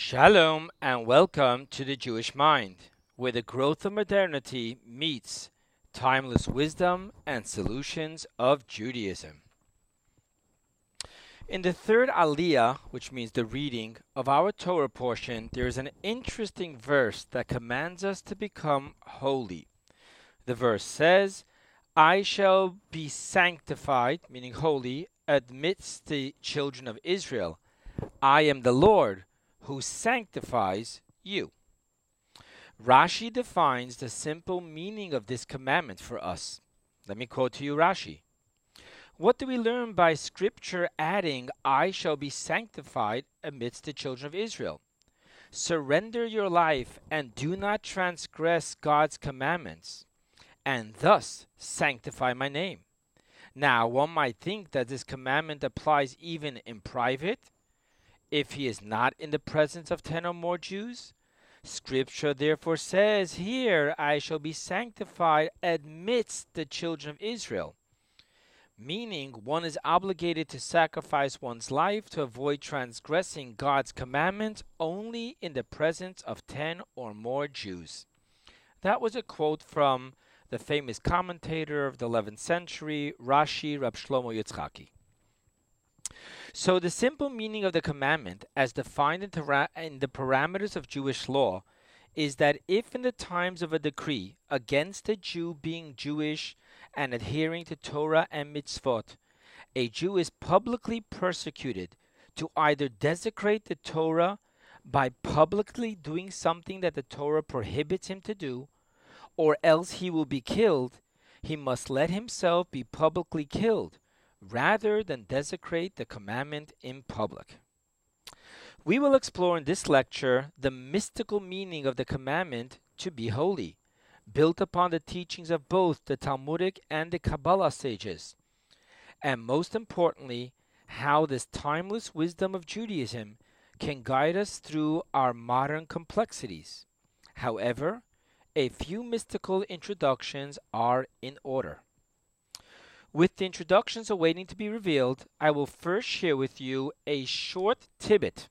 Shalom and welcome to the Jewish Mind, where the growth of modernity meets timeless wisdom and solutions of Judaism. In the third Aliyah, which means the reading of our Torah portion, there is an interesting verse that commands us to become holy. The verse says, I shall be sanctified, meaning holy, amidst the children of Israel. I am the Lord who sanctifies you. Rashi defines the simple meaning of this commandment for us. Let me quote to you Rashi. What do we learn by scripture adding, I shall be sanctified amidst the children of Israel? Surrender your life and do not transgress God's commandments, and thus sanctify my name. Now, one might think that this commandment applies even in private, if he is not in the presence of ten or more Jews? Scripture therefore says, Here I shall be sanctified amidst the children of Israel. Meaning, one is obligated to sacrifice one's life to avoid transgressing God's commandments only in the presence of ten or more Jews. That was a quote from the famous commentator of the 11th century, Rashi Rab Shlomo Yitzchaki. So, the simple meaning of the commandment, as defined in, in, the parameters of Jewish law, is that if in the times of a decree against a Jew being Jewish and adhering to Torah and mitzvot, a Jew is publicly persecuted to either desecrate the Torah by publicly doing something that the Torah prohibits him to do, or else he will be killed, he must let himself be publicly killed rather than desecrate the commandment in public. We will explore in this lecture the mystical meaning of the commandment to be holy, built upon the teachings of both the Talmudic and the Kabbalah sages, and most importantly, how this timeless wisdom of Judaism can guide us through our modern complexities. However, a few mystical introductions are in order. With the introductions awaiting to be revealed, I will first share with you a short tidbit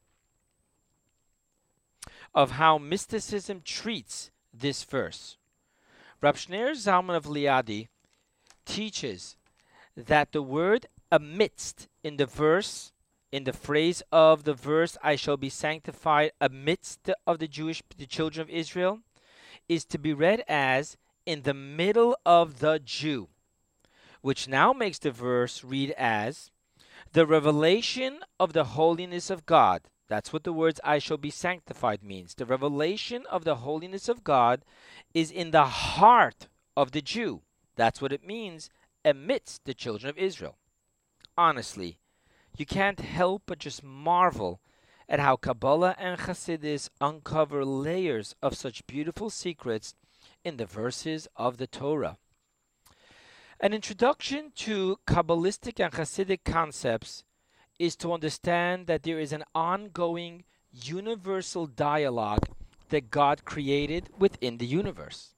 of how mysticism treats this verse. Rab Shneur Zalman of Liadi teaches that the word amidst in the verse, in the phrase of the verse, I shall be sanctified amidst the, of the Jewish, the children of Israel, is to be read as in the middle of the Jew which now makes the verse read as the revelation of the holiness of God. That's what the words I shall be sanctified means. The revelation of the holiness of God is in the heart of the Jew. That's what it means amidst the children of Israel. Honestly, you can't help but just marvel at how Kabbalah and Hasidus uncover layers of such beautiful secrets in the verses of the Torah. An introduction to Kabbalistic and Hasidic concepts is to understand that there is an ongoing universal dialogue that God created within the universe.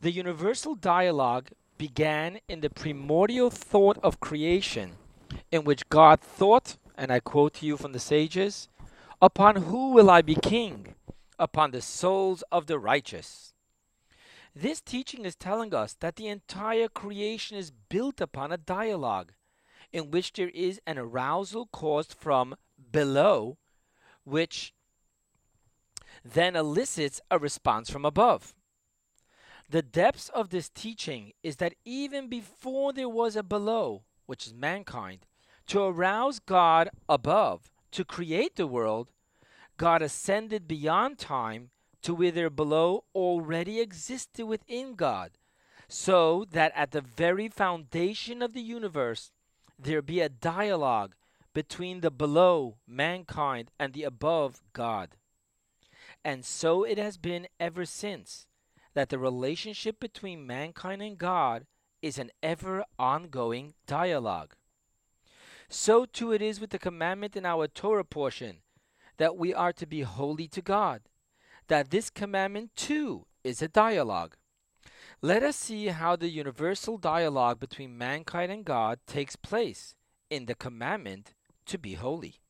The universal dialogue began in the primordial thought of creation, in which God thought, and I quote to you from the sages, Upon who will I be king? Upon the souls of the righteous. This teaching is telling us that the entire creation is built upon a dialogue in which there is an arousal caused from below, which then elicits a response from above. The depths of this teaching is that even before there was a below, which is mankind, to arouse God above, to create the world, God ascended beyond time to where below already existed within God, so that at the very foundation of the universe there be a dialogue between the below, mankind, and the above, God. And so it has been ever since that the relationship between mankind and God is an ever ongoing dialogue. So too it is with the commandment in our Torah portion that we are to be holy to God that this commandment too is a dialogue. Let us see how the universal dialogue between mankind and God takes place in the commandment to be holy.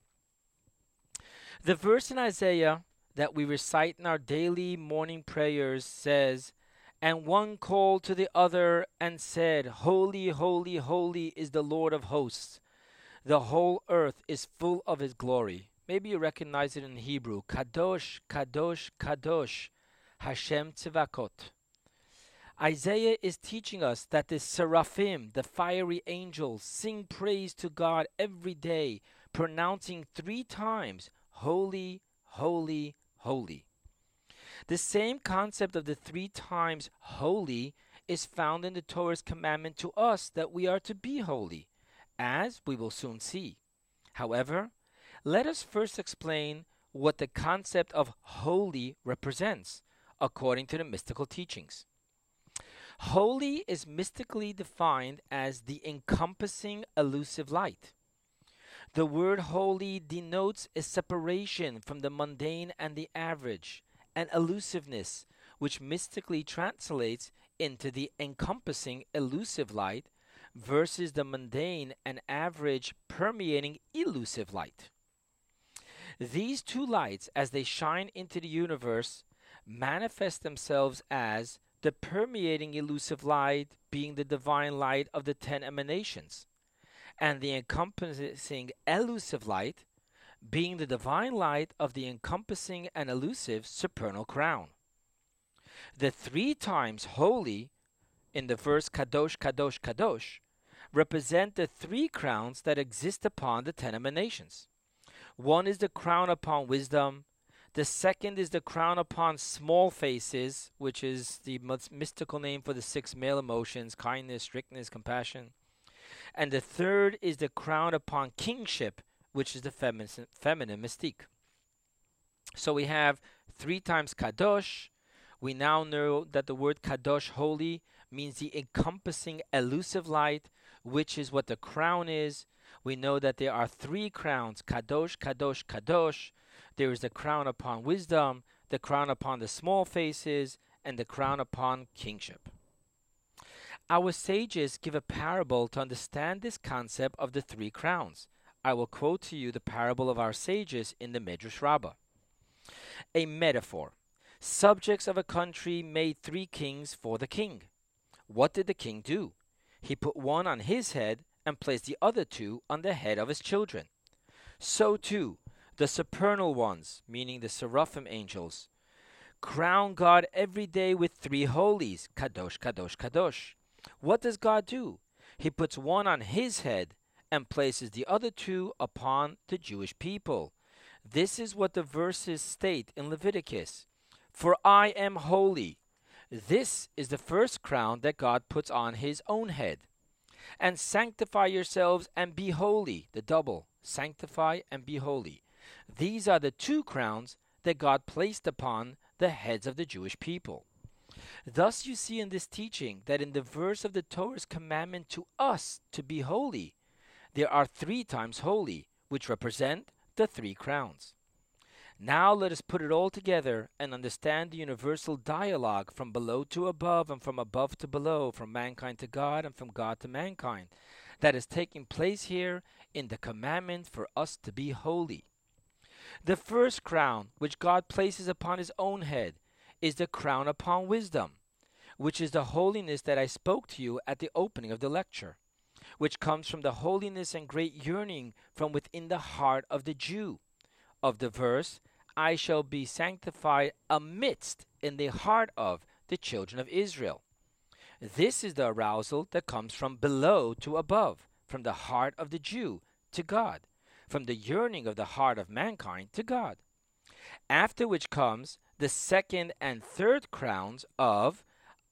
The verse in Isaiah that we recite in our daily morning prayers says, And one called to the other and said, Holy, holy, holy is the Lord of hosts. The whole earth is full of his glory. Maybe you recognize it in Hebrew. Kadosh, Kadosh, Kadosh, Hashem Tzivakot. Isaiah is teaching us that the seraphim, the fiery angels, sing praise to God every day, pronouncing three times, Holy, Holy, Holy. The same concept of the three times holy is found in the Torah's commandment to us that we are to be holy, as we will soon see. However, let us first explain what the concept of holy represents, according to the mystical teachings. Holy is mystically defined as the encompassing elusive light. The word holy denotes a separation from the mundane and the average, an elusiveness which mystically translates into the encompassing elusive light versus the mundane and average permeating elusive light. These two lights, as they shine into the universe, manifest themselves as the permeating elusive light being the divine light of the ten emanations, and the encompassing elusive light being the divine light of the encompassing and elusive supernal crown. The three times holy in the verse Kadosh, Kadosh, Kadosh represent the three crowns that exist upon the ten emanations. One is the crown upon wisdom, the second is the crown upon small faces, which is the mystical name for the six male emotions kindness, strictness, compassion. And the third is the crown upon kingship, which is the feminine, feminine mystique. So we have three times kadosh. We now know that the word kadosh, holy, means the encompassing elusive light, which is what the crown is. We know that there are three crowns kadosh, kadosh, kadosh there is the crown upon wisdom, the crown upon the small faces, and the crown upon kingship. Our sages give a parable to understand this concept of the three crowns. I will quote to you the parable of our sages in the Midrash Rabbah. A metaphor. Subjects of a country made three kings for the king. What did the king do? He put one on his head and placed the other two on the head of his children. So too, the supernal ones, meaning the seraphim angels, crown God every day with three holies Kadosh, Kadosh, Kadosh. What does God do? He puts one on his head and places the other two upon the Jewish people. This is what the verses state in Leviticus For I am holy. This is the first crown that God puts on his own head. And sanctify yourselves and be holy, the double. Sanctify and be holy. These are the two crowns that God placed upon the heads of the Jewish people. Thus, you see in this teaching that in the verse of the Torah's commandment to us to be holy, there are three times holy, which represent the three crowns. Now let us put it all together and understand the universal dialogue from below to above and from above to below, from mankind to God and from God to mankind, that is taking place here in the commandment for us to be holy. The first crown which God places upon his own head is the crown upon wisdom, which is the holiness that I spoke to you at the opening of the lecture, which comes from the holiness and great yearning from within the heart of the Jew. Of the verse, I shall be sanctified amidst in the heart of the children of Israel. This is the arousal that comes from below to above, from the heart of the Jew to God from the yearning of the heart of mankind to God. After which comes the second and third crowns of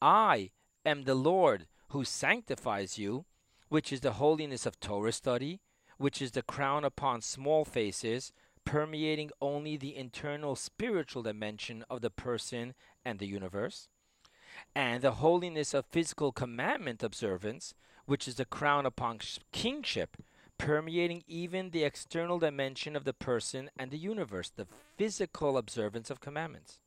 I am the Lord who sanctifies you, which is the holiness of Torah study, which is the crown upon small faces, permeating only the internal spiritual dimension of the person and the universe, and the holiness of physical commandment observance, which is the crown upon kingship, permeating even the external dimension of the person and the universe, the physical observance of commandments.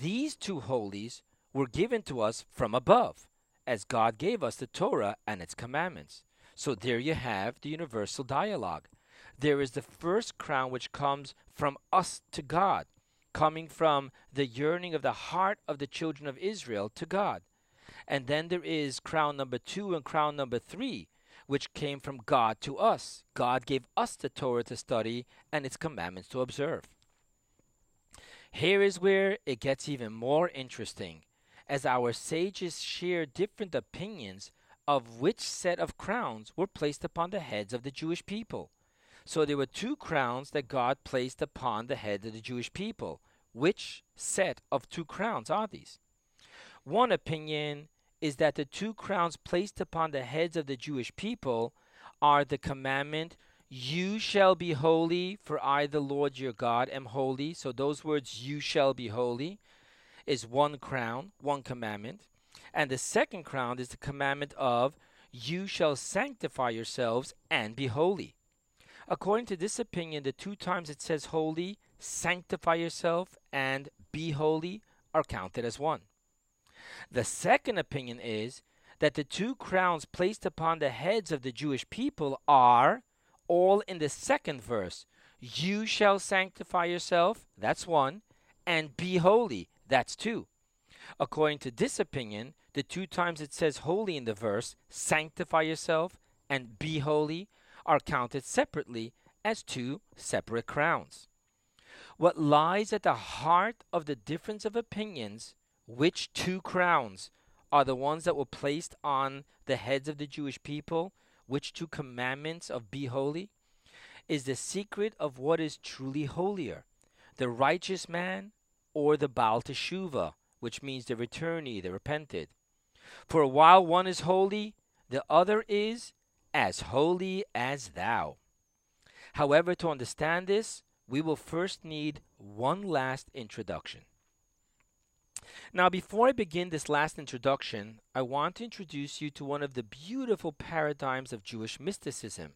These two holies were given to us from above, as God gave us the Torah and its commandments. So there you have the universal dialogue. There is the first crown which comes from us to God, coming from the yearning of the heart of the children of Israel to God. And then there is crown number two and crown number three, which came from God to us. God gave us the Torah to study and its commandments to observe. Here is where it gets even more interesting, as our sages share different opinions of which set of crowns were placed upon the heads of the Jewish people. So there were two crowns that God placed upon the head of the Jewish people. Which set of two crowns are these? One opinion is that the two crowns placed upon the heads of the Jewish people are the commandment, You shall be holy, for I, the Lord your God, am holy. So those words, You shall be holy, is one crown, one commandment. And the second crown is the commandment of, You shall sanctify yourselves and be holy. According to this opinion, the two times it says holy, sanctify yourself, and be holy are counted as one. The second opinion is that the two crowns placed upon the heads of the Jewish people are all in the second verse. You shall sanctify yourself, that's one, and be holy, that's two. According to this opinion, the two times it says holy in the verse, sanctify yourself and be holy, are counted separately as two separate crowns. What lies at the heart of the difference of opinions which two crowns are the ones that were placed on the heads of the Jewish people? Which two commandments of be holy? Is the secret of what is truly holier, the righteous man or the Baal Teshuva, which means the returnee, the repented. For while one is holy, the other is as holy as thou. However, to understand this, we will first need one last introduction. Now, before I begin this last introduction, I want to introduce you to one of the beautiful paradigms of Jewish mysticism,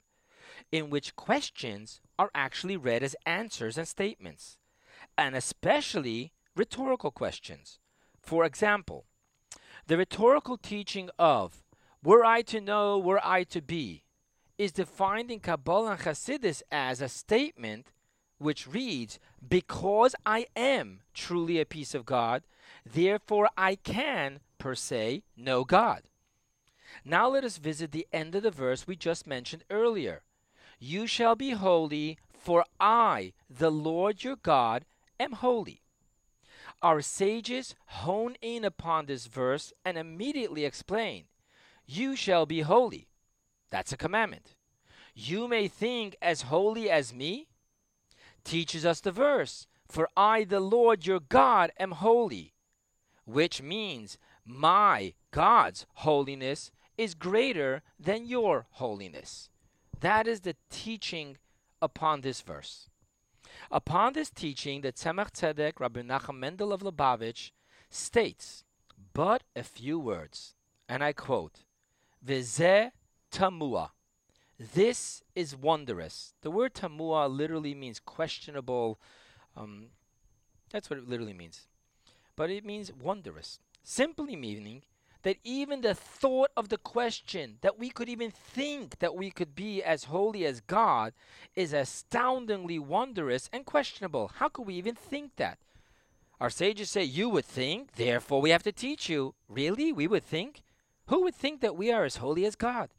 in which questions are actually read as answers and statements, and especially rhetorical questions. For example, the rhetorical teaching of, were I to know, were I to be, is defined in Kabbalah and Hasidus as a statement which reads, Because I am truly a piece of God, Therefore, I can, per se, know God. Now let us visit the end of the verse we just mentioned earlier. You shall be holy, for I, the Lord your God, am holy. Our sages hone in upon this verse and immediately explain You shall be holy. That's a commandment. You may think as holy as me. Teaches us the verse For I, the Lord your God, am holy which means my God's holiness is greater than your holiness. That is the teaching upon this verse. Upon this teaching, the Tzemach Tzedek, Rabbi Menachem Mendel of Lubavitch, states but a few words, and I quote, Vizeh tamua. This is wondrous. The word tamua literally means questionable. Um, that's what it literally means but it means wondrous, simply meaning that even the thought of the question that we could even think that we could be as holy as God is astoundingly wondrous and questionable. How could we even think that? Our sages say, You would think, therefore we have to teach you. Really? We would think? Who would think that we are as holy as God?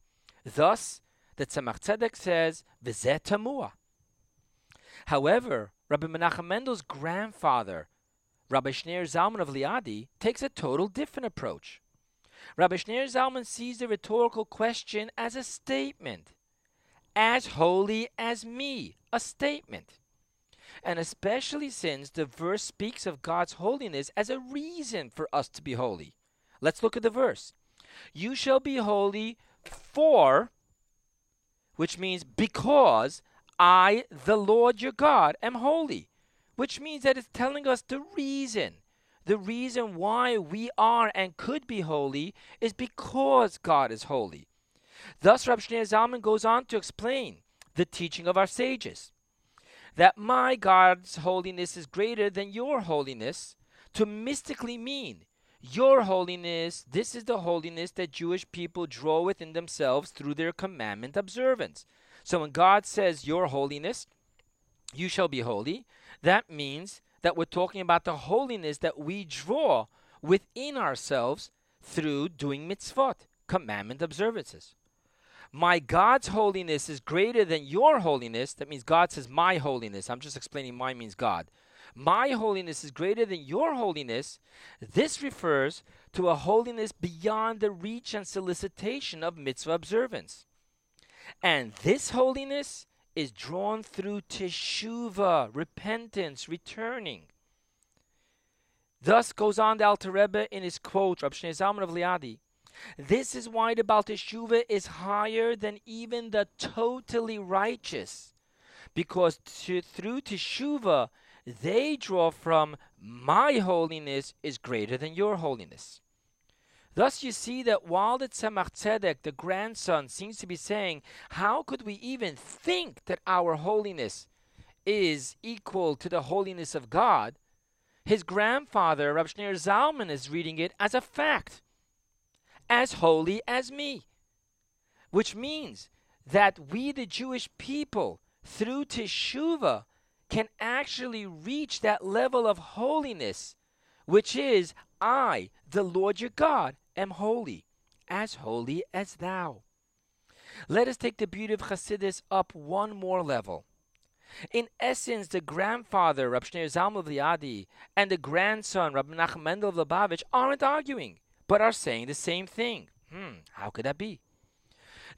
Thus, the Tzemach Tzedek says, Vizet However, Rabbi Menachem Mendel's grandfather, Rabbi Shneur Zalman of Liadi takes a total different approach. Rabbi Shneur Zalman sees the rhetorical question as a statement. As holy as me, a statement. And especially since the verse speaks of God's holiness as a reason for us to be holy. Let's look at the verse. You shall be holy for, which means because I, the Lord your God, am holy which means that it's telling us the reason. The reason why we are and could be holy is because God is holy. Thus, Rab Shneur Zalman goes on to explain the teaching of our sages that my God's holiness is greater than your holiness, to mystically mean your holiness, this is the holiness that Jewish people draw within themselves through their commandment observance. So when God says, Your holiness, you shall be holy, that means that we're talking about the holiness that we draw within ourselves through doing mitzvot, commandment observances. My God's holiness is greater than your holiness. That means God says, My holiness. I'm just explaining my means God. My holiness is greater than your holiness. This refers to a holiness beyond the reach and solicitation of mitzvah observance. And this holiness is drawn through teshuvah, repentance, returning. Thus goes on the Alter Rebbe in his quote, Rab Shneur Zalman of Liadi. This is why the Baal Teshuvah is higher than even the totally righteous, because to, through Teshuvah they draw from my holiness is greater than your holiness. Thus, you see that while the Tzemach Tzedek, the grandson, seems to be saying, How could we even think that our holiness is equal to the holiness of God? His grandfather, Rab Shneur Zalman, is reading it as a fact, as holy as me. Which means that we, the Jewish people, through Teshuvah, can actually reach that level of holiness, which is I, the Lord your God, am holy, as holy as thou. Let us take the beauty of Chassidus up one more level. In essence, the grandfather, Rab Shneur Zalman of Liadi, and the grandson, Rab Menachem of Lubavitch, aren't arguing, but are saying the same thing. Hmm, how could that be?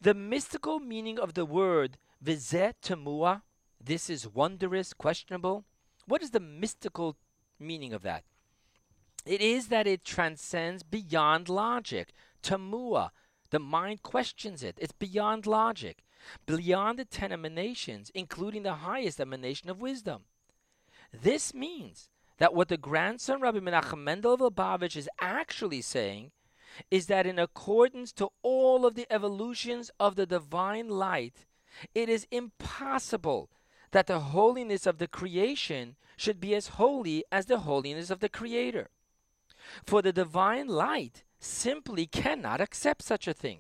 The mystical meaning of the word temua, this is wondrous, questionable. What is the mystical meaning of that? It is that it transcends beyond logic. Tamua, the mind questions it. It's beyond logic, beyond the ten emanations, including the highest emanation of wisdom. This means that what the grandson Rabbi Menachem Mendel of Lubavitch is actually saying is that in accordance to all of the evolutions of the divine light, it is impossible that the holiness of the creation should be as holy as the holiness of the creator. For the divine light simply cannot accept such a thing.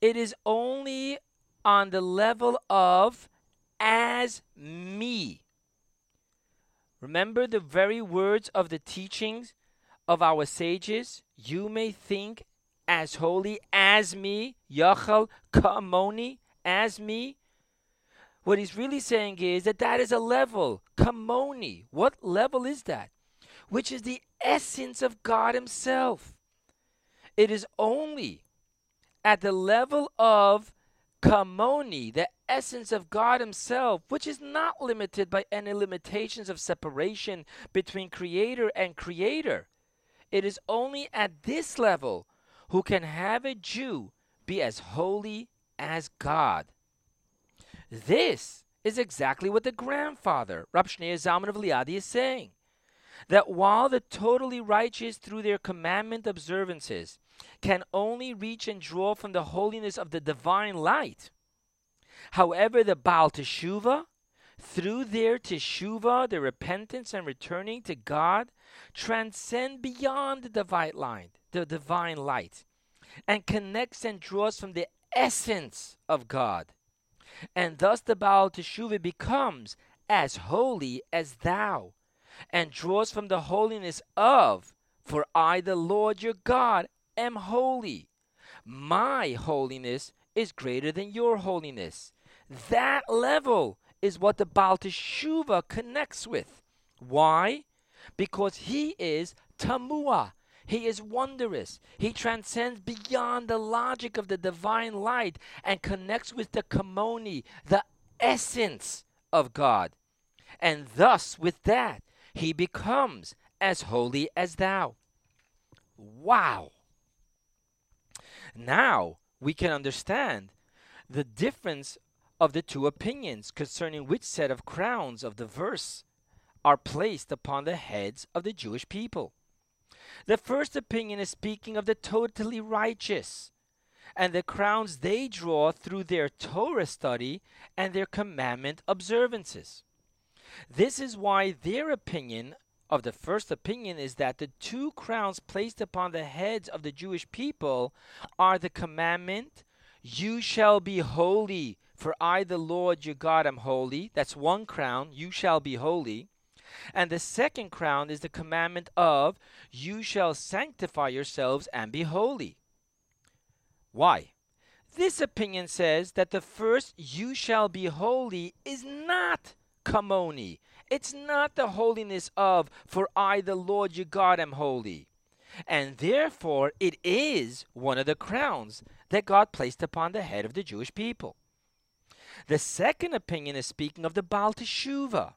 It is only on the level of as me. Remember the very words of the teachings of our sages? You may think as holy as me, Yachal Kamoni, as me. What he's really saying is that that is a level, Kamoni. What level is that? Which is the essence of God Himself. It is only at the level of Kamoni, the essence of God Himself, which is not limited by any limitations of separation between Creator and Creator. It is only at this level who can have a Jew be as holy as God. This is exactly what the grandfather, Rab Shneur Zalman of Liadi, is saying that while the totally righteous through their commandment observances can only reach and draw from the holiness of the divine light, however, the Baal Teshuvah, through their Teshuvah, their repentance and returning to God, transcend beyond the divine light, the divine light, and connects and draws from the essence of God. And thus the Baal Teshuvah becomes as holy as thou, and draws from the holiness of, for I, the Lord your God, am holy. My holiness is greater than your holiness. That level is what the Baal Teshuvah connects with. Why? Because he is Tamua. He is wondrous. He transcends beyond the logic of the divine light and connects with the Kamoni, the essence of God. And thus, with that, he becomes as holy as thou. Wow! Now we can understand the difference of the two opinions concerning which set of crowns of the verse are placed upon the heads of the Jewish people. The first opinion is speaking of the totally righteous and the crowns they draw through their Torah study and their commandment observances. This is why their opinion of the first opinion is that the two crowns placed upon the heads of the Jewish people are the commandment, You shall be holy, For I, the Lord your God, am holy. That's one crown. You shall be holy. And the second crown is the commandment of, You shall sanctify yourselves and be holy. Why? This opinion says that the first, You shall be holy, is not kamoni. It's not the holiness of, For I, the Lord your God, am holy. And therefore, it is one of the crowns that God placed upon the head of the Jewish people. The second opinion is speaking of the Baal Teshuvah.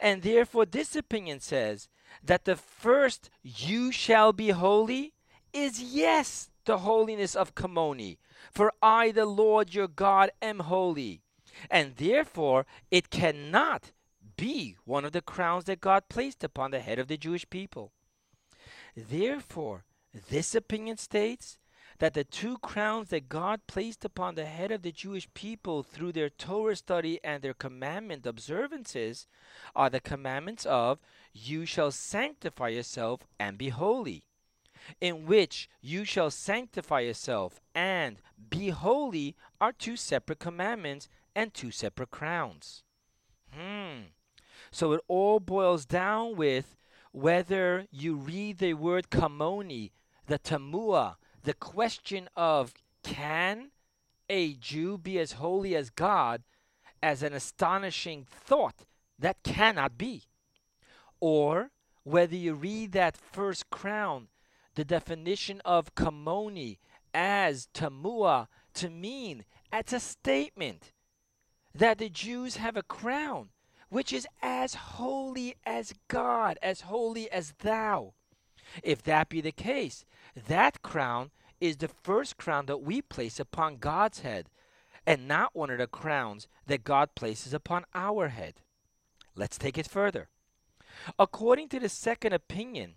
And therefore, this opinion says that the first, you shall be holy, is yes, the holiness of Kamoni. For I, the Lord your God, am holy. And therefore, it cannot be one of the crowns that God placed upon the head of the Jewish people. Therefore, this opinion states that the two crowns that God placed upon the head of the Jewish people through their Torah study and their commandment observances are the commandments of you shall sanctify yourself and be holy, in which you shall sanctify yourself and be holy are two separate commandments and two separate crowns. Hmm. So it all boils down with whether you read the word kamoni, the tamua, the question of can a Jew be as holy as God as an astonishing thought that cannot be. Or whether you read that first crown, the definition of kamoni as tamua to mean it's a statement that the Jews have a crown which is as holy as God, as holy as thou. If that be the case, that crown is the first crown that we place upon God's head, and not one of the crowns that God places upon our head. Let's take it further. According to the second opinion,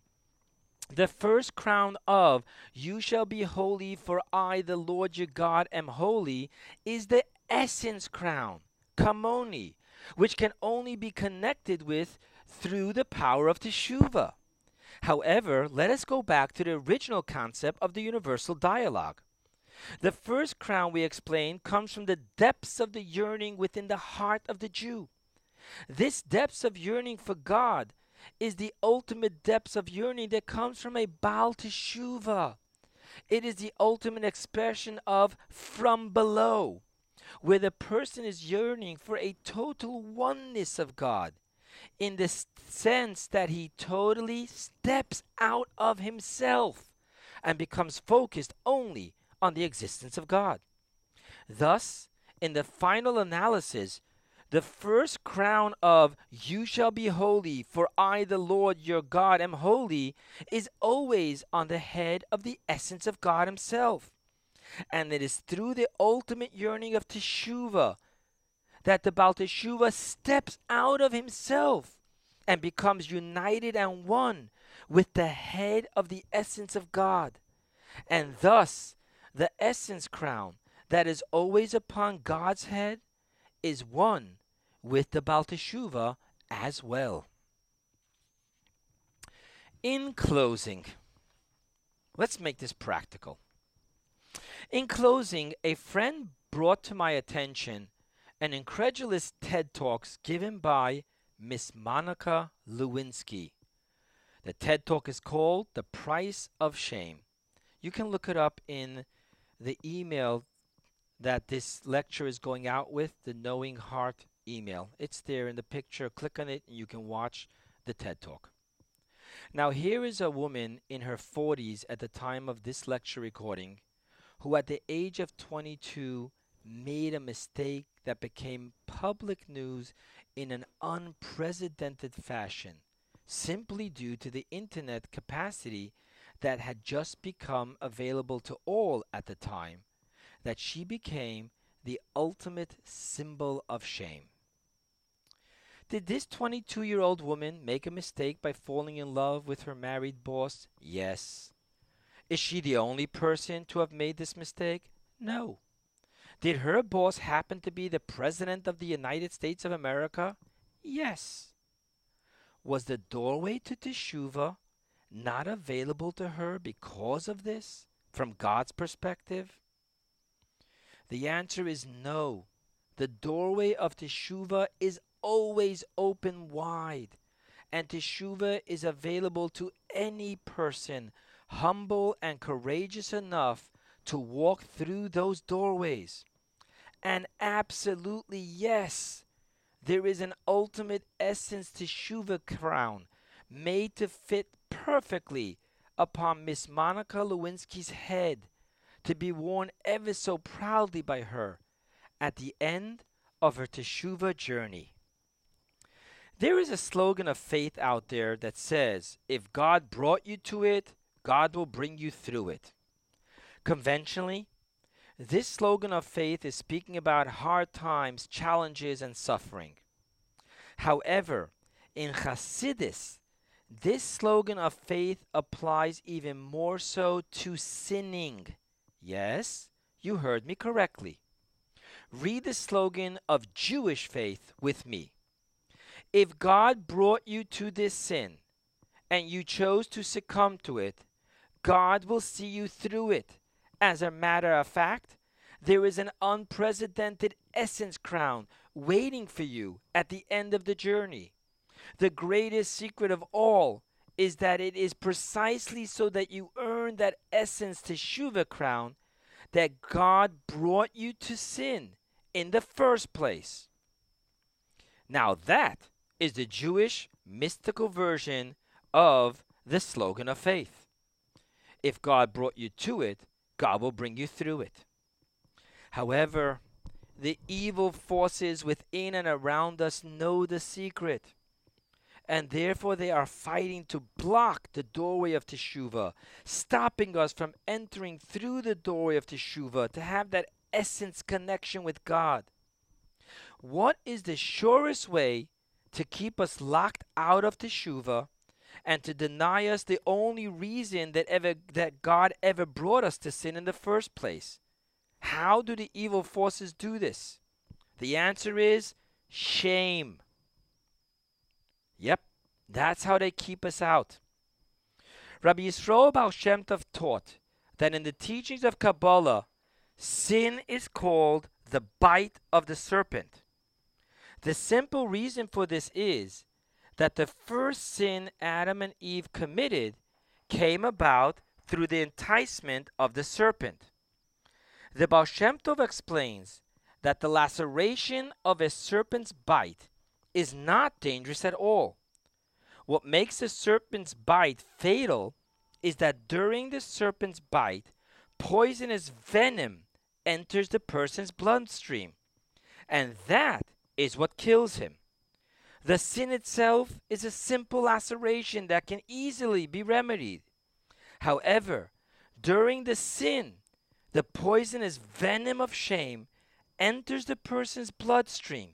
the first crown of you shall be holy for I the Lord your God am holy is the essence crown, kamoni, which can only be connected with through the power of teshuvah. However, let us go back to the original concept of the universal dialogue. The first crown we explained comes from the depths of the yearning within the heart of the Jew. This depths of yearning for God is the ultimate depths of yearning that comes from a Baal Teshuvah. It is the ultimate expression of from below, where the person is yearning for a total oneness of God in the sense that he totally steps out of himself and becomes focused only on the existence of God. Thus, in the final analysis, the first crown of you shall be holy, for I, the Lord your God, am holy, is always on the head of the essence of God Himself. And it is through the ultimate yearning of Teshuvah that the Baal Teshuvah steps out of himself and becomes united and one with the head of the essence of God. And thus, the essence crown that is always upon God's head is one with the Baal Teshuvah as well. In closing, let's make this practical. In closing, a friend brought to my attention an incredulous TED Talks given by Miss Monica Lewinsky. The TED Talk is called The Price of Shame. You can look it up in the email that this lecture is going out with, the Knowing Heart email. It's there in the picture. Click on it and you can watch the TED Talk. Now, here is a woman in her 40s at the time of this lecture recording who, at the age of 22, made a mistake that became public news in an unprecedented fashion, simply due to the internet capacity that had just become available to all at the time, that she became the ultimate symbol of shame. Did this 22 year old woman make a mistake by falling in love with her married boss? Yes. Is she the only person to have made this mistake? No. Did her boss happen to be the President of the United States of America? Yes. Was the doorway to Teshuvah not available to her because of this, from God's perspective? The answer is no, the doorway of Teshuvah is always open wide, and Teshuvah is available to any person humble and courageous enough to walk through those doorways. And absolutely, yes, there is an ultimate essence to Teshuvah crown made to fit perfectly upon Miss Monica Lewinsky's head to be worn ever so proudly by her at the end of her Teshuvah journey. There is a slogan of faith out there that says, if God brought you to it, God will bring you through it. Conventionally, this slogan of faith is speaking about hard times, challenges, and suffering. However, in Hasidus, this slogan of faith applies even more so to sinning. Yes, you heard me correctly. Read the slogan of Jewish faith with me. If God brought you to this sin and you chose to succumb to it, God will see you through it. As a matter of fact, there is an unprecedented essence crown waiting for you at the end of the journey. The greatest secret of all is that it is precisely so that you earn that essence Teshuvah crown that God brought you to sin in the first place. Now, that is the Jewish mystical version of the slogan of faith. If God brought you to it, God will bring you through it. However, the evil forces within and around us know the secret and therefore they are fighting to block the doorway of Teshuvah, stopping us from entering through the doorway of Teshuvah to have that essence connection with God. What is the surest way to keep us locked out of Teshuvah and to deny us the only reason that ever that God ever brought us to sin in the first place? How do the evil forces do this? The answer is shame. Yep, that's how they keep us out. Rabbi Yisroel Baal Shem Tov taught that in the teachings of Kabbalah, sin is called the bite of the serpent. The simple reason for this is that the first sin Adam and Eve committed came about through the enticement of the serpent. The Baal Shem Tov explains that the laceration of a serpent's bite is not dangerous at all. What makes a serpent's bite fatal is that during the serpent's bite, poisonous venom enters the person's bloodstream, and that is what kills him. The sin itself is a simple laceration that can easily be remedied. However, during the sin, the poisonous venom of shame enters the person's bloodstream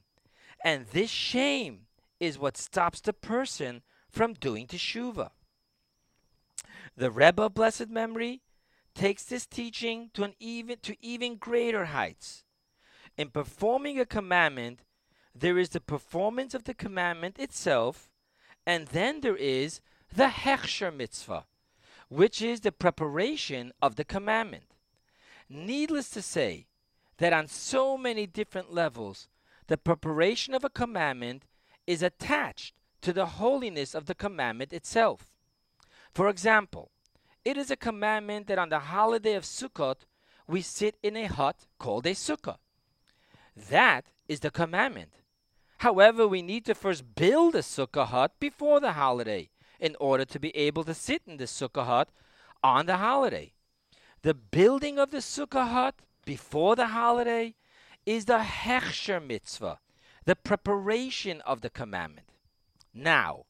and this shame is what stops the person from doing teshuva. The Rebbe, of blessed memory, takes this teaching to an even to even greater heights. In performing a commandment, there is the performance of the commandment itself, and then there is the hechsher mitzvah, which is the preparation of the commandment. Needless to say, that on so many different levels, the preparation of a commandment is attached to the holiness of the commandment itself. For example, it is a commandment that on the holiday of Sukkot we sit in a hut called a sukkah. That is the commandment. However, we need to first build a sukkah hut before the holiday in order to be able to sit in the sukkah hut on the holiday. The building of the sukkah hut before the holiday is the Hechsher mitzvah, the preparation of the commandment. Now,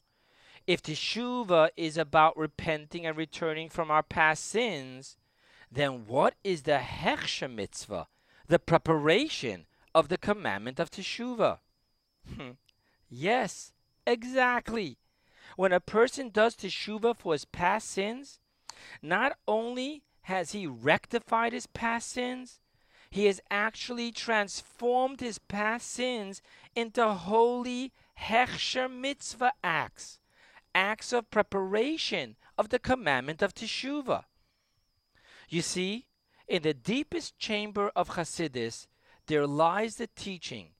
if Teshuvah is about repenting and returning from our past sins, then what is the Hechsher mitzvah, the preparation of the commandment of Teshuvah? Yes, exactly. When a person does Teshuvah for his past sins, not only has he rectified his past sins, he has actually transformed his past sins into holy Hechsher mitzvah acts, acts of preparation of the commandment of Teshuvah. You see, in the deepest chamber of Hasidus, there lies the teaching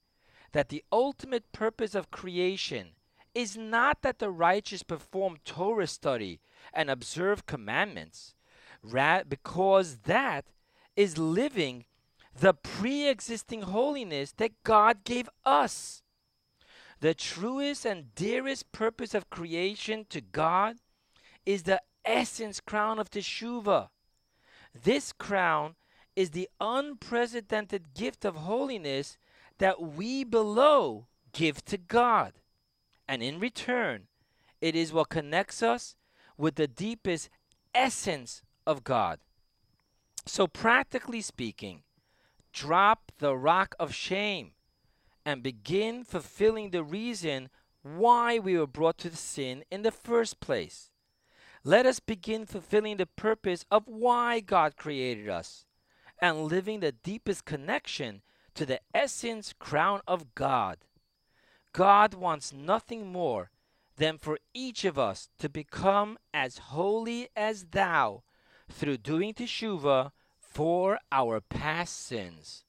that the ultimate purpose of creation is not that the righteous perform Torah study and observe commandments, ra- because that is living the pre existing holiness that God gave us. The truest and dearest purpose of creation to God is the essence crown of Teshuvah. This crown is the unprecedented gift of holiness that we below give to God. And in return, it is what connects us with the deepest essence of God. So, practically speaking, drop the rock of shame and begin fulfilling the reason why we were brought to sin in the first place. Let us begin fulfilling the purpose of why God created us and living the deepest connection to the essence crown of God. God wants nothing more than for each of us to become as holy as thou through doing teshuvah for our past sins.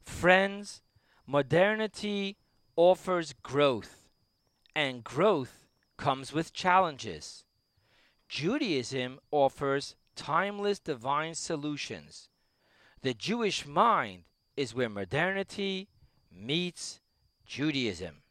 Friends, modernity offers growth, and growth comes with challenges. Judaism offers timeless divine solutions. The Jewish mind is where modernity meets Judaism.